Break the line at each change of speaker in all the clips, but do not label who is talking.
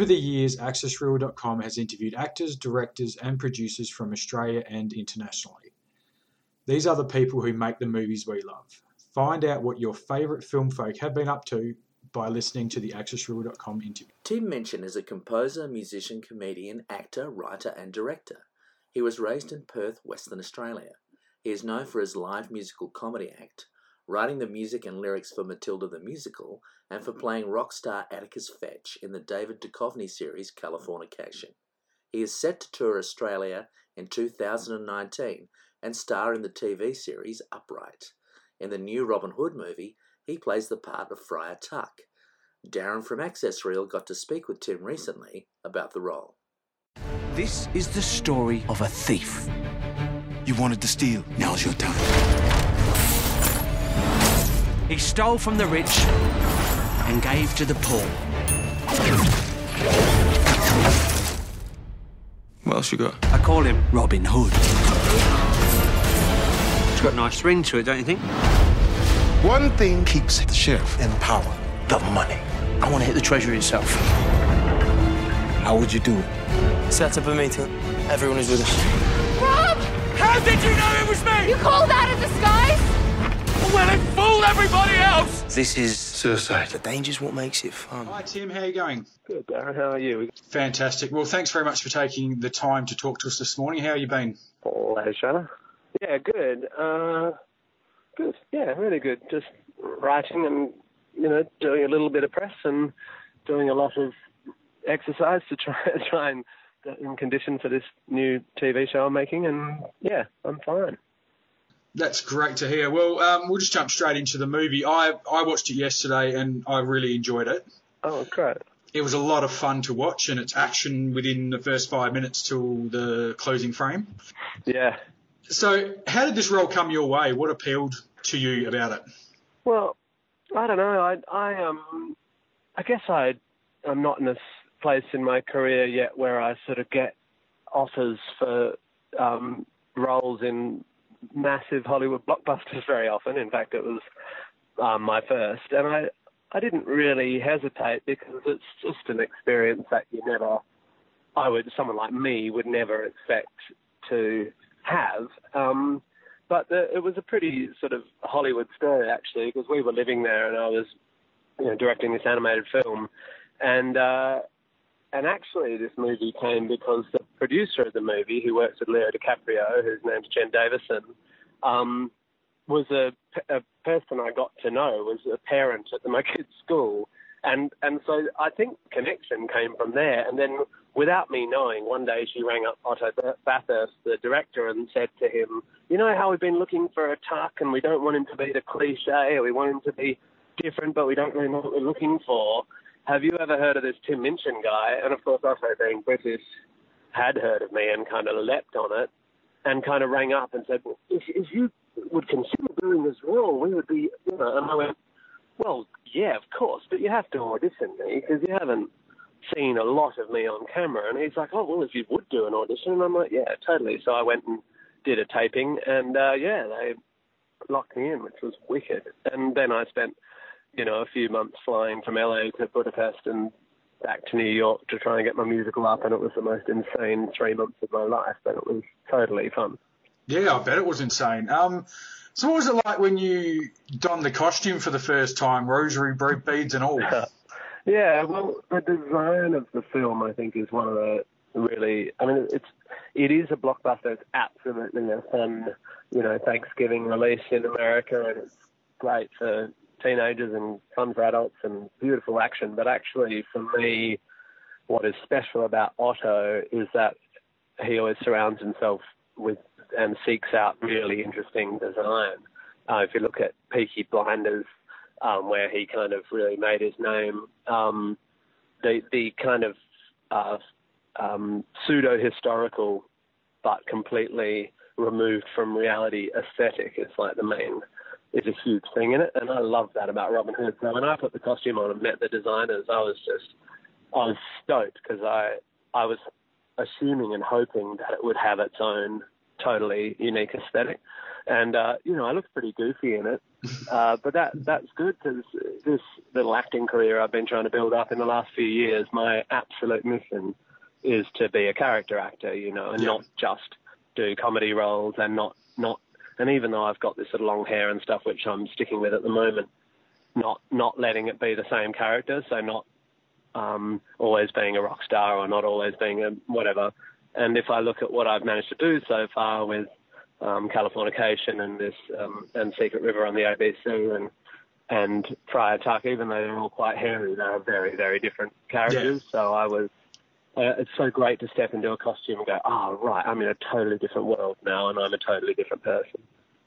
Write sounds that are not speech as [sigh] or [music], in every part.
Over the years, AccessReel.com has interviewed actors, directors, and producers from Australia and internationally. These are the people who make the movies we love. Find out what your favourite film folk have been up to by listening to the AccessReel.com interview.
Tim Minchin is a composer, musician, comedian, actor, writer, and director. He was raised in Perth, Western Australia. He is known for his live musical comedy act, writing the music and lyrics for Matilda the Musical, and for playing rock star Atticus Fetch in the David Duchovny series Californication. He is set to tour Australia in 2019 and star in the TV series Upright. In the new Robin Hood movie, he plays the part of Friar Tuck. Darren from Access Reel got to speak with Tim recently about the role.
This is the story of a thief.
You wanted to steal. Now's your time.
He stole from the rich and gave to the poor.
What else you got?
I call him Robin Hood. It's got a nice ring to it, don't you think?
One thing keeps the sheriff in power the money.
I want to hit the treasury itself.
How would you do it?
Set up a meeting. Everyone is with us.
Rob!
How did you know it was me?
You call that a disguise?
Well, it fooled everybody else!
This is
Suicide.
the danger's what makes it fun.
Hi, Tim. How are you going?
Good, Darren. How are you?
Fantastic. Well, thanks very much for taking the time to talk to us this morning. How have you been?
Pleasure. Yeah, good. Uh, good. Yeah, really good. Just writing and you know doing a little bit of press and doing a lot of exercise to try [laughs] try and get in condition for this new TV show I'm making. And yeah, I'm fine.
That's great to hear. Well, um, we'll just jump straight into the movie. I, I watched it yesterday and I really enjoyed it.
Oh, great.
It was a lot of fun to watch and it's action within the first five minutes till the closing frame.
Yeah.
So, how did this role come your way? What appealed to you about it?
Well, I don't know. I I um I guess I I'm not in this place in my career yet where I sort of get offers for um roles in massive Hollywood blockbusters very often. In fact, it was um, my first, and I I didn't really hesitate because it's just an experience that you never I would someone like me would never expect to have. Um, but the, it was a pretty sort of Hollywood story actually, because we were living there and I was, you know, directing this animated film, and uh, and actually this movie came because the producer of the movie, who works with Leo DiCaprio, whose name's Jen Davisson, um, was a, a person I got to know, was a parent at my kid's [laughs] school, and and so I think connection came from there, and then without me knowing, one day she rang up Otto Bathurst, the director, and said to him, "You know how we've been looking for a tuck, and we don't want him to be the cliche, or we want him to be different, but we don't really know what we're looking for. Have you ever heard of this Tim Minchin guy?" And of course, Otto, being British, had heard of me and kind of leapt on it, and kind of rang up and said, well, "If, if you would consider doing this role, we would be," you know. And I went, "Well, yeah, of course, but you have to audition me because you haven't." seen a lot of me on camera. And he's like, oh, well, if you would do an audition. And I'm like, yeah, totally. So I went and did a taping, and uh, yeah, they locked me in, which was wicked. And then I spent, you know, a few months flying from LA to Budapest and back to New York to try and get my musical up, and it was the most insane three months of my life, but it was totally fun.
Yeah, I bet it was insane. Um, so what was it like when you donned the costume for the first time, rosary beads and all? [laughs]
Yeah, well, the design of the film, I think, is one of the really. I mean, it's it is a blockbuster. It's absolutely a fun, you know, Thanksgiving release in America, and it's great for teenagers and fun for adults and beautiful action. But actually, for me, what is special about Otto is that he always surrounds himself with and seeks out really interesting design. Uh, if you look at Peaky Blinders, um, where he kind of really made his name. Um, the the kind of uh, um, pseudo historical, but completely removed from reality aesthetic is like the main is a huge thing in it, and I love that about Robin Hood. So when I put the costume on and met the designers, I was just I was stoked because I I was assuming and hoping that it would have its own totally unique aesthetic. and uh, you know I look pretty goofy in it, [laughs] uh, but that that's good because this little acting career I've been trying to build up in the last few years, my absolute mission is to be a character actor, you know, and
Yeah.
not just do comedy roles and not not and even though I've got this sort of long hair and stuff, which I'm sticking with at the moment, not not letting it be the same character, so not um, always being a rock star or not always being a whatever. And if I look at what I've managed to do so far with um, Californication and this um, and Secret River on the ABC and and Friar Tuck, even though they're all quite hairy, they're very very different characters. So I was. Uh, it's so great to step into a costume and go, oh right, I'm in a totally different world now, and I'm a totally different person.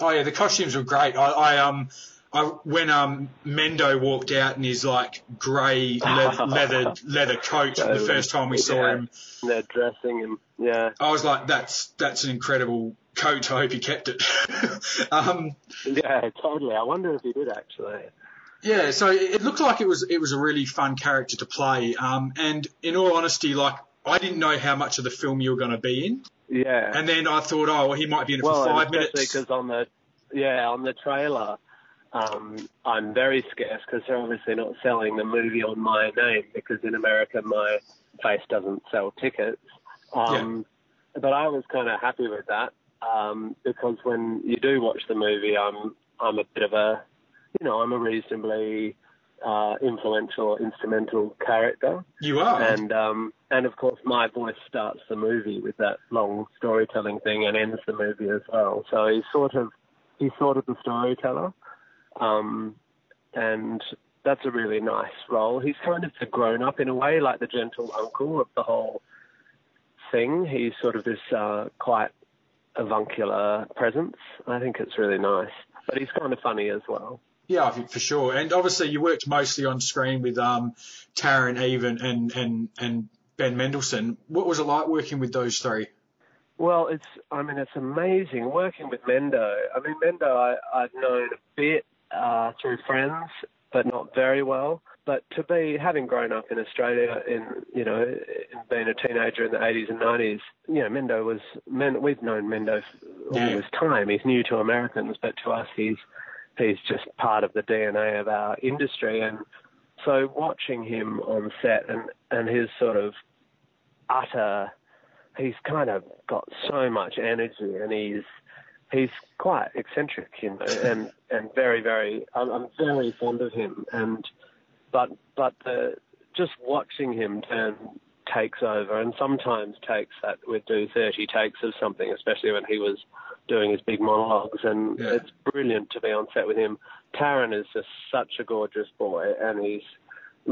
Oh yeah, the costumes were great. I, I um, I when um Mendo walked out in his like grey leather [laughs] leather, leather coat the first time we saw
Yeah.
him,
they're dressing him, yeah,
I was like, that's that's an incredible coat. I hope he kept it. [laughs] um,
yeah, totally. I wonder if he did actually.
yeah, so it it looked like it was it was a really fun character to play. Um, and in all honesty, like I didn't know how much of the film you were going to be in,
Yeah.
and then I thought, oh, well, he might be in it
well,
for five minutes.
because on the yeah on the trailer, um, I'm very scarce because they're obviously not selling the movie on my name because in America my face doesn't sell tickets. Um, But I was kind of happy with that um, because when you do watch the movie, I'm I'm a bit of a you know I'm a reasonably uh, influential instrumental character.
You are.
And um, and of course, my voice starts the movie with that long storytelling thing and ends the movie as well. So he's sort of he's sort of the storyteller, um, and that's a really nice role. He's kind of the grown up in a way, like the gentle uncle of the whole thing. He's sort of this uh, quite avuncular presence. I think it's really nice, but he's kind of funny as well.
Yeah, for sure. And obviously, you worked mostly on screen with um, Taron, Eve, and, and, and, Ben Mendelsohn. What was it like working with those three?
Well, it's I mean it's amazing working with Mendo. I mean Mendo I, I've known a bit uh, through friends, but not very well. But to be having grown up in Australia in you know in being a teenager in the 80s and 90s, you know Mendo was Men, we've known Mendo all
Yeah.
this time. He's new to Americans, but to us he's he's just part of the DNA of our industry. And so watching him on set and and his sort of utter he's kind of got so much energy and he's he's quite eccentric, you know, and and very very I'm, I'm very fond of him and but but the just watching him turn takes over and sometimes takes that would do 30 takes of something especially when he was doing his big monologues and
Yeah.
it's brilliant to be on set with him Taron is just such a gorgeous boy and he's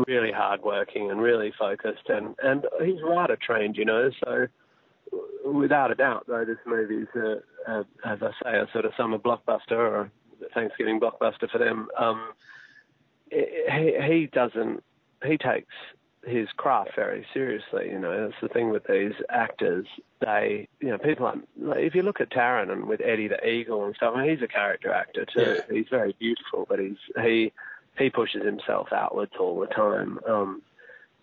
really hardworking and really focused and and he's RADA trained you know so without a doubt, though, this movie's, a, a, as I say, a sort of summer blockbuster or Thanksgiving blockbuster for them. Um, he, he doesn't, he takes his craft very seriously. You know, that's the thing with these actors. They, you know, people. Like, like, if you look at Taron and with Eddie the Eagle and stuff, I mean, he's a character actor too.
Yeah.
He's very beautiful, but he's he he pushes himself outwards all the time. Um,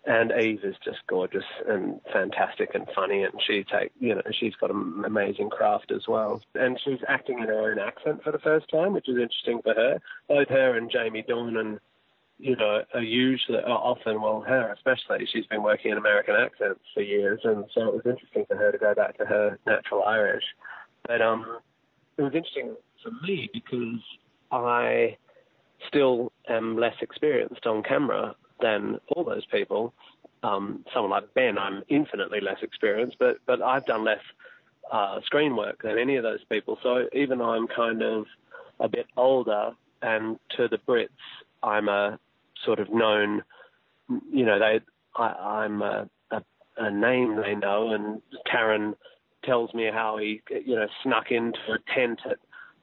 and Eve is just gorgeous and fantastic and funny, and she take you know she's got an amazing craft as well, and she's acting in her own accent for the first time, which is interesting for her. Both her and Jamie Dornan, you know, are usually are often well her especially she's been working in American accents for years, and so it was interesting for her to go back to her natural Irish. But um, it was interesting for me because I still am less experienced on camera than all those people. Um, someone like Ben, I'm infinitely less experienced, but but I've done less uh, screen work than any of those people. So even though I'm kind of a bit older, and to the Brits, I'm a sort of known, you know, they I, I'm a, a, a name they know, and Taron tells me how he, you know, snuck into a tent at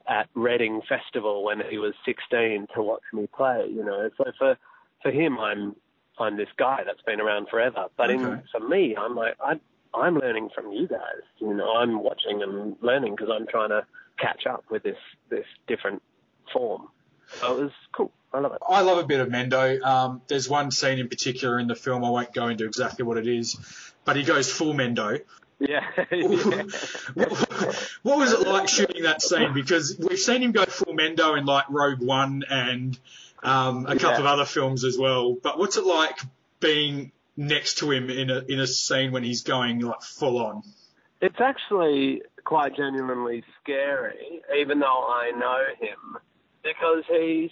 at Reading Festival when he was 16 to watch me play. You know, so for for him, I'm I'm this guy that's been around forever. But in for me, I'm like I I'm learning from you guys. You know, I'm watching and learning because I'm trying to catch up with this this different form. So it was cool. I love it.
I love a bit of Mendo. Um, there's one scene in particular in the film, I won't go into exactly what it is, but he goes full Mendo.
Yeah. [laughs] yeah. [laughs]
what was it like shooting that scene? Because we've seen him go full Mendo in like Rogue One and um, a couple
Yeah.
of other films as well. But what's it like being next to him in a in a scene when he's going like full on?
It's actually quite genuinely scary, even though I know him, because he's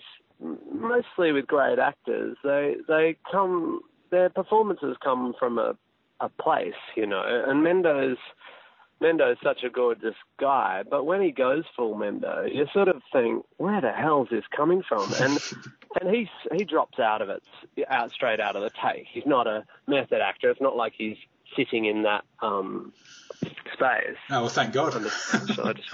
mostly with great actors. They they come their performances come from a a place, you know. And Mendo's Mendo's such a gorgeous guy, but when he goes full Mendo, you sort of think, where the hell's this coming from? [laughs] And and he he drops out of it, out straight out of the take. He's not a method actor. It's not like he's sitting in that um, space.
Oh well, thank God.
Shall I just?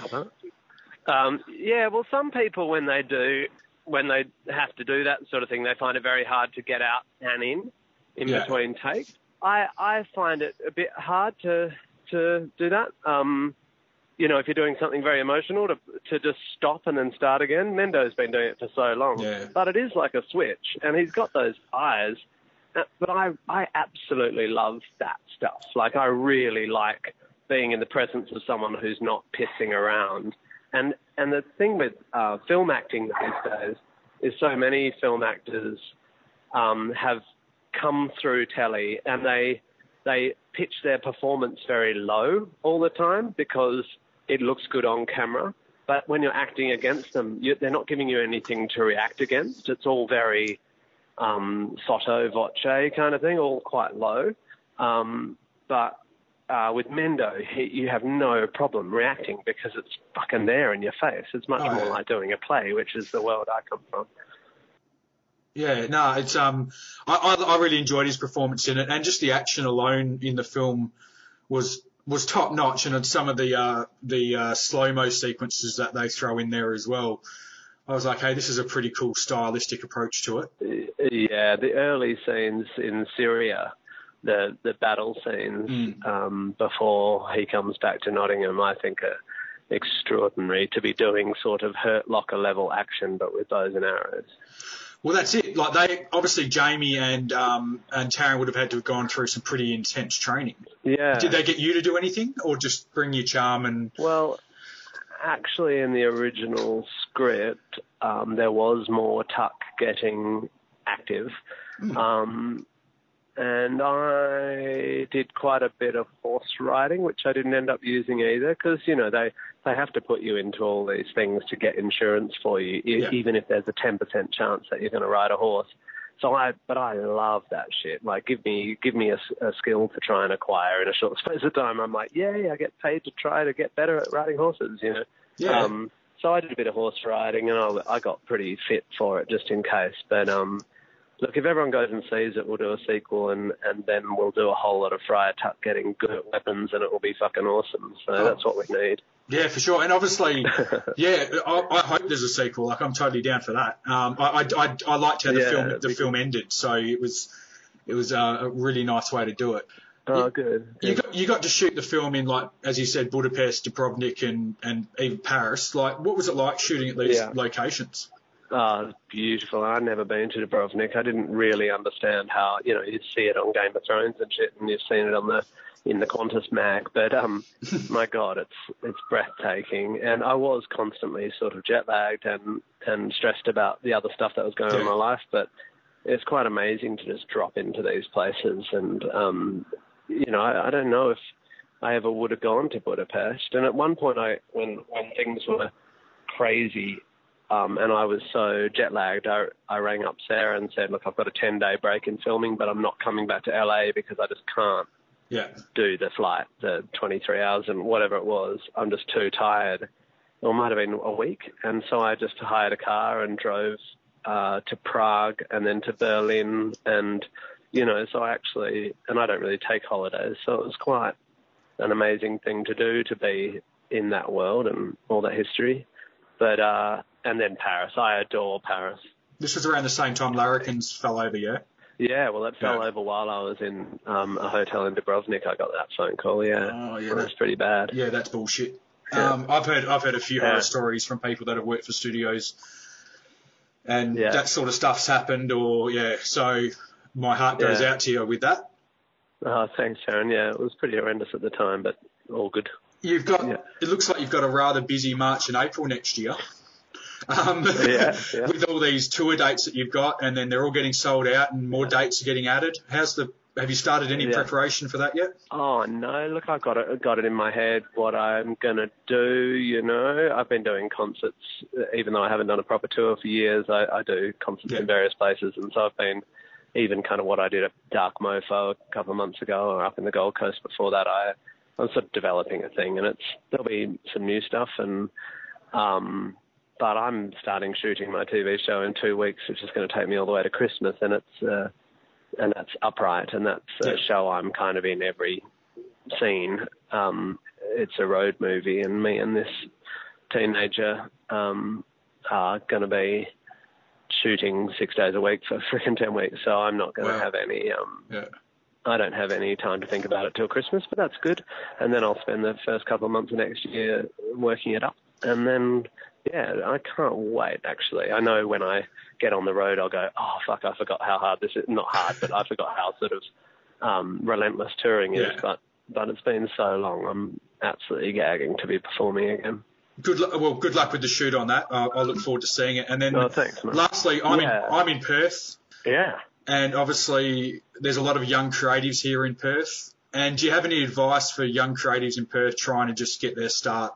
Um, yeah, well, some people when they do, when they have to do that sort of thing, they find it very hard to get out and in in
Yeah.
between takes. I I find it a bit hard to to do that. Um, you know, if you're doing something very emotional, to to just stop and then start again. Mendo's been doing it for so long,
Yeah.
but it is like a switch, and he's got those eyes. Uh, But I I absolutely love that stuff. Like I really like being in the presence of someone who's not pissing around. And and the thing with uh, film acting these days is so many film actors um, have come through telly and they they pitch their performance very low all the time because it looks good on camera. But when you're acting against them, you, they're not giving you anything to react against. It's all very um, sotto voce kind of thing, all quite low. Um, but uh, with Mendo, he, you have no problem reacting because it's fucking there in your face. It's much
Oh,
more
yeah.
like doing a play, which is the world I come from.
Yeah, no, it's um, I, I I really enjoyed his performance in it, and just the action alone in the film was was top notch, and some of the uh the uh, slow mo sequences that they throw in there as well. I was like, hey, this is a pretty cool stylistic approach to it.
Yeah, the early scenes in Syria, the the battle scenes um, before he comes back to Nottingham, I think are extraordinary to be doing sort of Hurt Locker level action, but with bows and arrows.
Well, that's it. Like they obviously Jamie and um and Taron would have had to have gone through some pretty intense training.
Yeah.
Did they get you to do anything, or just bring your charm and?
Well, actually, in the original script, um, there was more Tuck getting active. Um, and I did quite a bit of horse riding, which I didn't end up using either, because you know they they have to put you into all these things to get insurance for you,
Yeah.
even if there's a ten percent chance that you're going to ride a horse. So I, but I love that shit. Like, give me, give me a, s- a skill to try and acquire in a short [laughs] space of time. I'm like, yay, I get paid to try to get better at riding horses, you know.
Yeah.
Um, so I did a bit of horse riding, and I, I got pretty fit for it, just in case. But um, look, if everyone goes and sees it, we'll do a sequel, and and then we'll do a whole lot of Friar Tuck getting good at weapons, and it will be fucking awesome. So
Oh.
that's what we need.
Yeah, for sure. And obviously, [laughs] yeah, I, I hope there's a sequel. Like, I'm totally down for that. Um, I, I, I, I liked how the
Yeah,
film the film ended, so it was it was a really nice way to do it.
Oh, good.
You got you got to shoot the film in like as you said, Budapest, Dubrovnik, and and even Paris. Like, what was it like shooting at these
Yeah.
locations?
It's beautiful. I'd never been to Dubrovnik. I didn't really understand how, you know, you'd see it on Game of Thrones and shit, and you've seen it on the in the Qantas mag. But um, [laughs] my God, it's it's breathtaking. And I was constantly sort of jet lagged and and stressed about the other stuff that was going on in my life. But it's quite amazing to just drop into these places. And um, you know, I, I don't know if I ever would have gone to Budapest. And at one point, I when when things were crazy um, and I was so jet lagged, I, I rang up Sarah and said, "Look, I've got a 10 day break in filming, but I'm not coming back to LA because I just can't
Yeah,
do the flight, the 23 hours and whatever it was. I'm just too tired. Or it might have been a week, and so I just hired a car and drove uh, to Prague and then to Berlin, and you know, so I actually, and I don't really take holidays, so it was quite an amazing thing to do to be in that world and all that history. But uh, and then Paris, I adore Paris.
this was around the same time Larrikins fell over. Yeah.
Yeah, well, that fell
Yeah.
over while I was in um, a hotel in Dubrovnik. I got that phone call. Yeah,
Oh, yeah, that's-
pretty bad.
Yeah, that's bullshit.
Yeah.
Um, I've heard I've heard a few
Yeah.
horror stories from people that have worked for studios, and that sort of stuff's happened. Or yeah, so my heart goes out to you with that.
Oh, thanks, Sharon. Yeah, it was pretty horrendous at the time, but all good.
You've got. It looks like you've got a rather busy March and April next year. Um,
Yeah, yeah. [laughs]
with all these tour dates that you've got, and then they're all getting sold out, and more dates are getting added. How's the? Have you started any
Yeah.
preparation for that yet?
Oh no! Look, I've got it, got it in my head what I'm gonna do. You know, I've been doing concerts, even though I haven't done a proper tour for years. I, I do concerts
Yeah.
in various places, and so I've been even kind of what I did at Dark Mofo a couple of months ago, or up in the Gold Coast before that. I I'm sort of developing a thing, and it's there'll be some new stuff, and um, but I'm starting shooting my TV show in two weeks, which is going to take me all the way to Christmas, and it's. Uh, and that's upright, and that's a
Yeah.
show I'm kind of in every scene. Um, it's a road movie, and me and this teenager um, are going to be shooting six days a week for [laughs] freaking ten weeks. So I'm not going to
Wow.
have any. Um,
Yeah.
I don't have any time to think about it till Christmas, but that's good. And then I'll spend the first couple of months of next year working it up, and then yeah, I can't wait. Actually, I know when I get on the road, I'll go, oh fuck, I forgot how hard this is. Not hard, but I forgot how sort of um, relentless touring is.
Yeah.
But but it's been so long. I'm absolutely gagging to be performing again.
Good. lu- Well, good luck with the shoot on that. Uh, I look forward to seeing it. And then,
Oh, thanks, man.
lastly, I'm
Yeah.
in I'm in Perth,
Yeah.
and obviously there's a lot of young creatives here in Perth. And do you have any advice for young creatives in Perth trying to just get their start?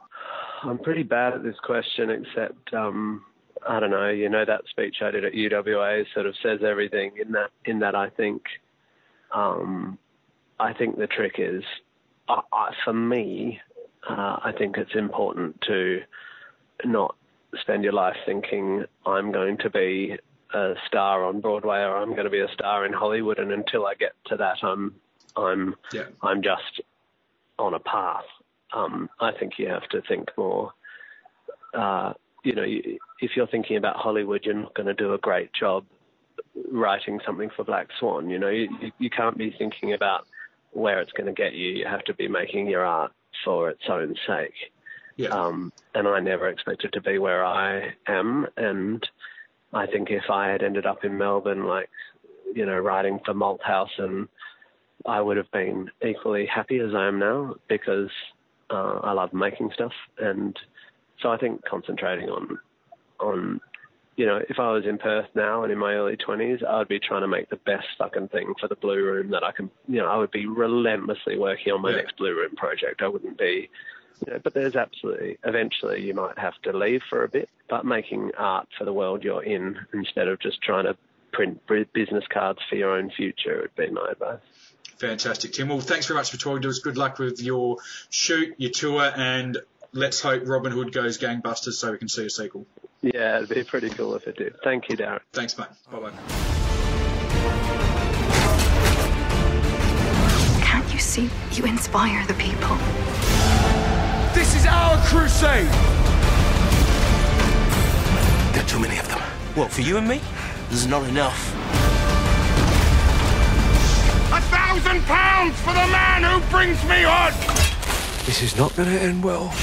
I'm pretty bad at this question, except um, I don't know. You know that speech I did at UWA sort of says everything. In that, in that, I think, um, I think the trick is, uh, for me, uh, I think it's important to not spend your life thinking I'm going to be a star on Broadway or I'm going to be a star in Hollywood, and until I get to that, I'm I'm
Yeah.
I'm just on a path. Um, I think you have to think more. Uh, you know, if you're thinking about Hollywood, you're not going to do a great job writing something for Black Swan. You know, you, you- can't be thinking about where it's going to get you. You have to be making your art for its own sake.
Yeah.
Um, and I never expected to be where I am. And I think if I had ended up in Melbourne, like, you know, writing for Malthouse, and I would have been equally happy as I am now because uh, I love making stuff. And so I think concentrating on, on, you know, if I was in Perth now and in my early 20s, I would be trying to make the best fucking thing for the Blue Room that I can, you know, I would be relentlessly working on my
Yeah.
next Blue Room project. I wouldn't be, you know, but there's absolutely, eventually you might have to leave for a bit, but making art for the world you're in instead of just trying to print business cards for your own future would be my advice.
Fantastic, Tim. Well, thanks very much for talking to us. Good luck with your shoot, your tour, and let's hope Robin Hood goes gangbusters so we can see a sequel.
Yeah, it'd be pretty cool if it did. Thank you, Darren.
Thanks, mate. Bye bye.
Can't you see? You inspire the people.
This is our crusade.
There are too many of them.
What, for you and me? There's not enough.
Thousand pounds for the man who brings me on!
This is not to end well.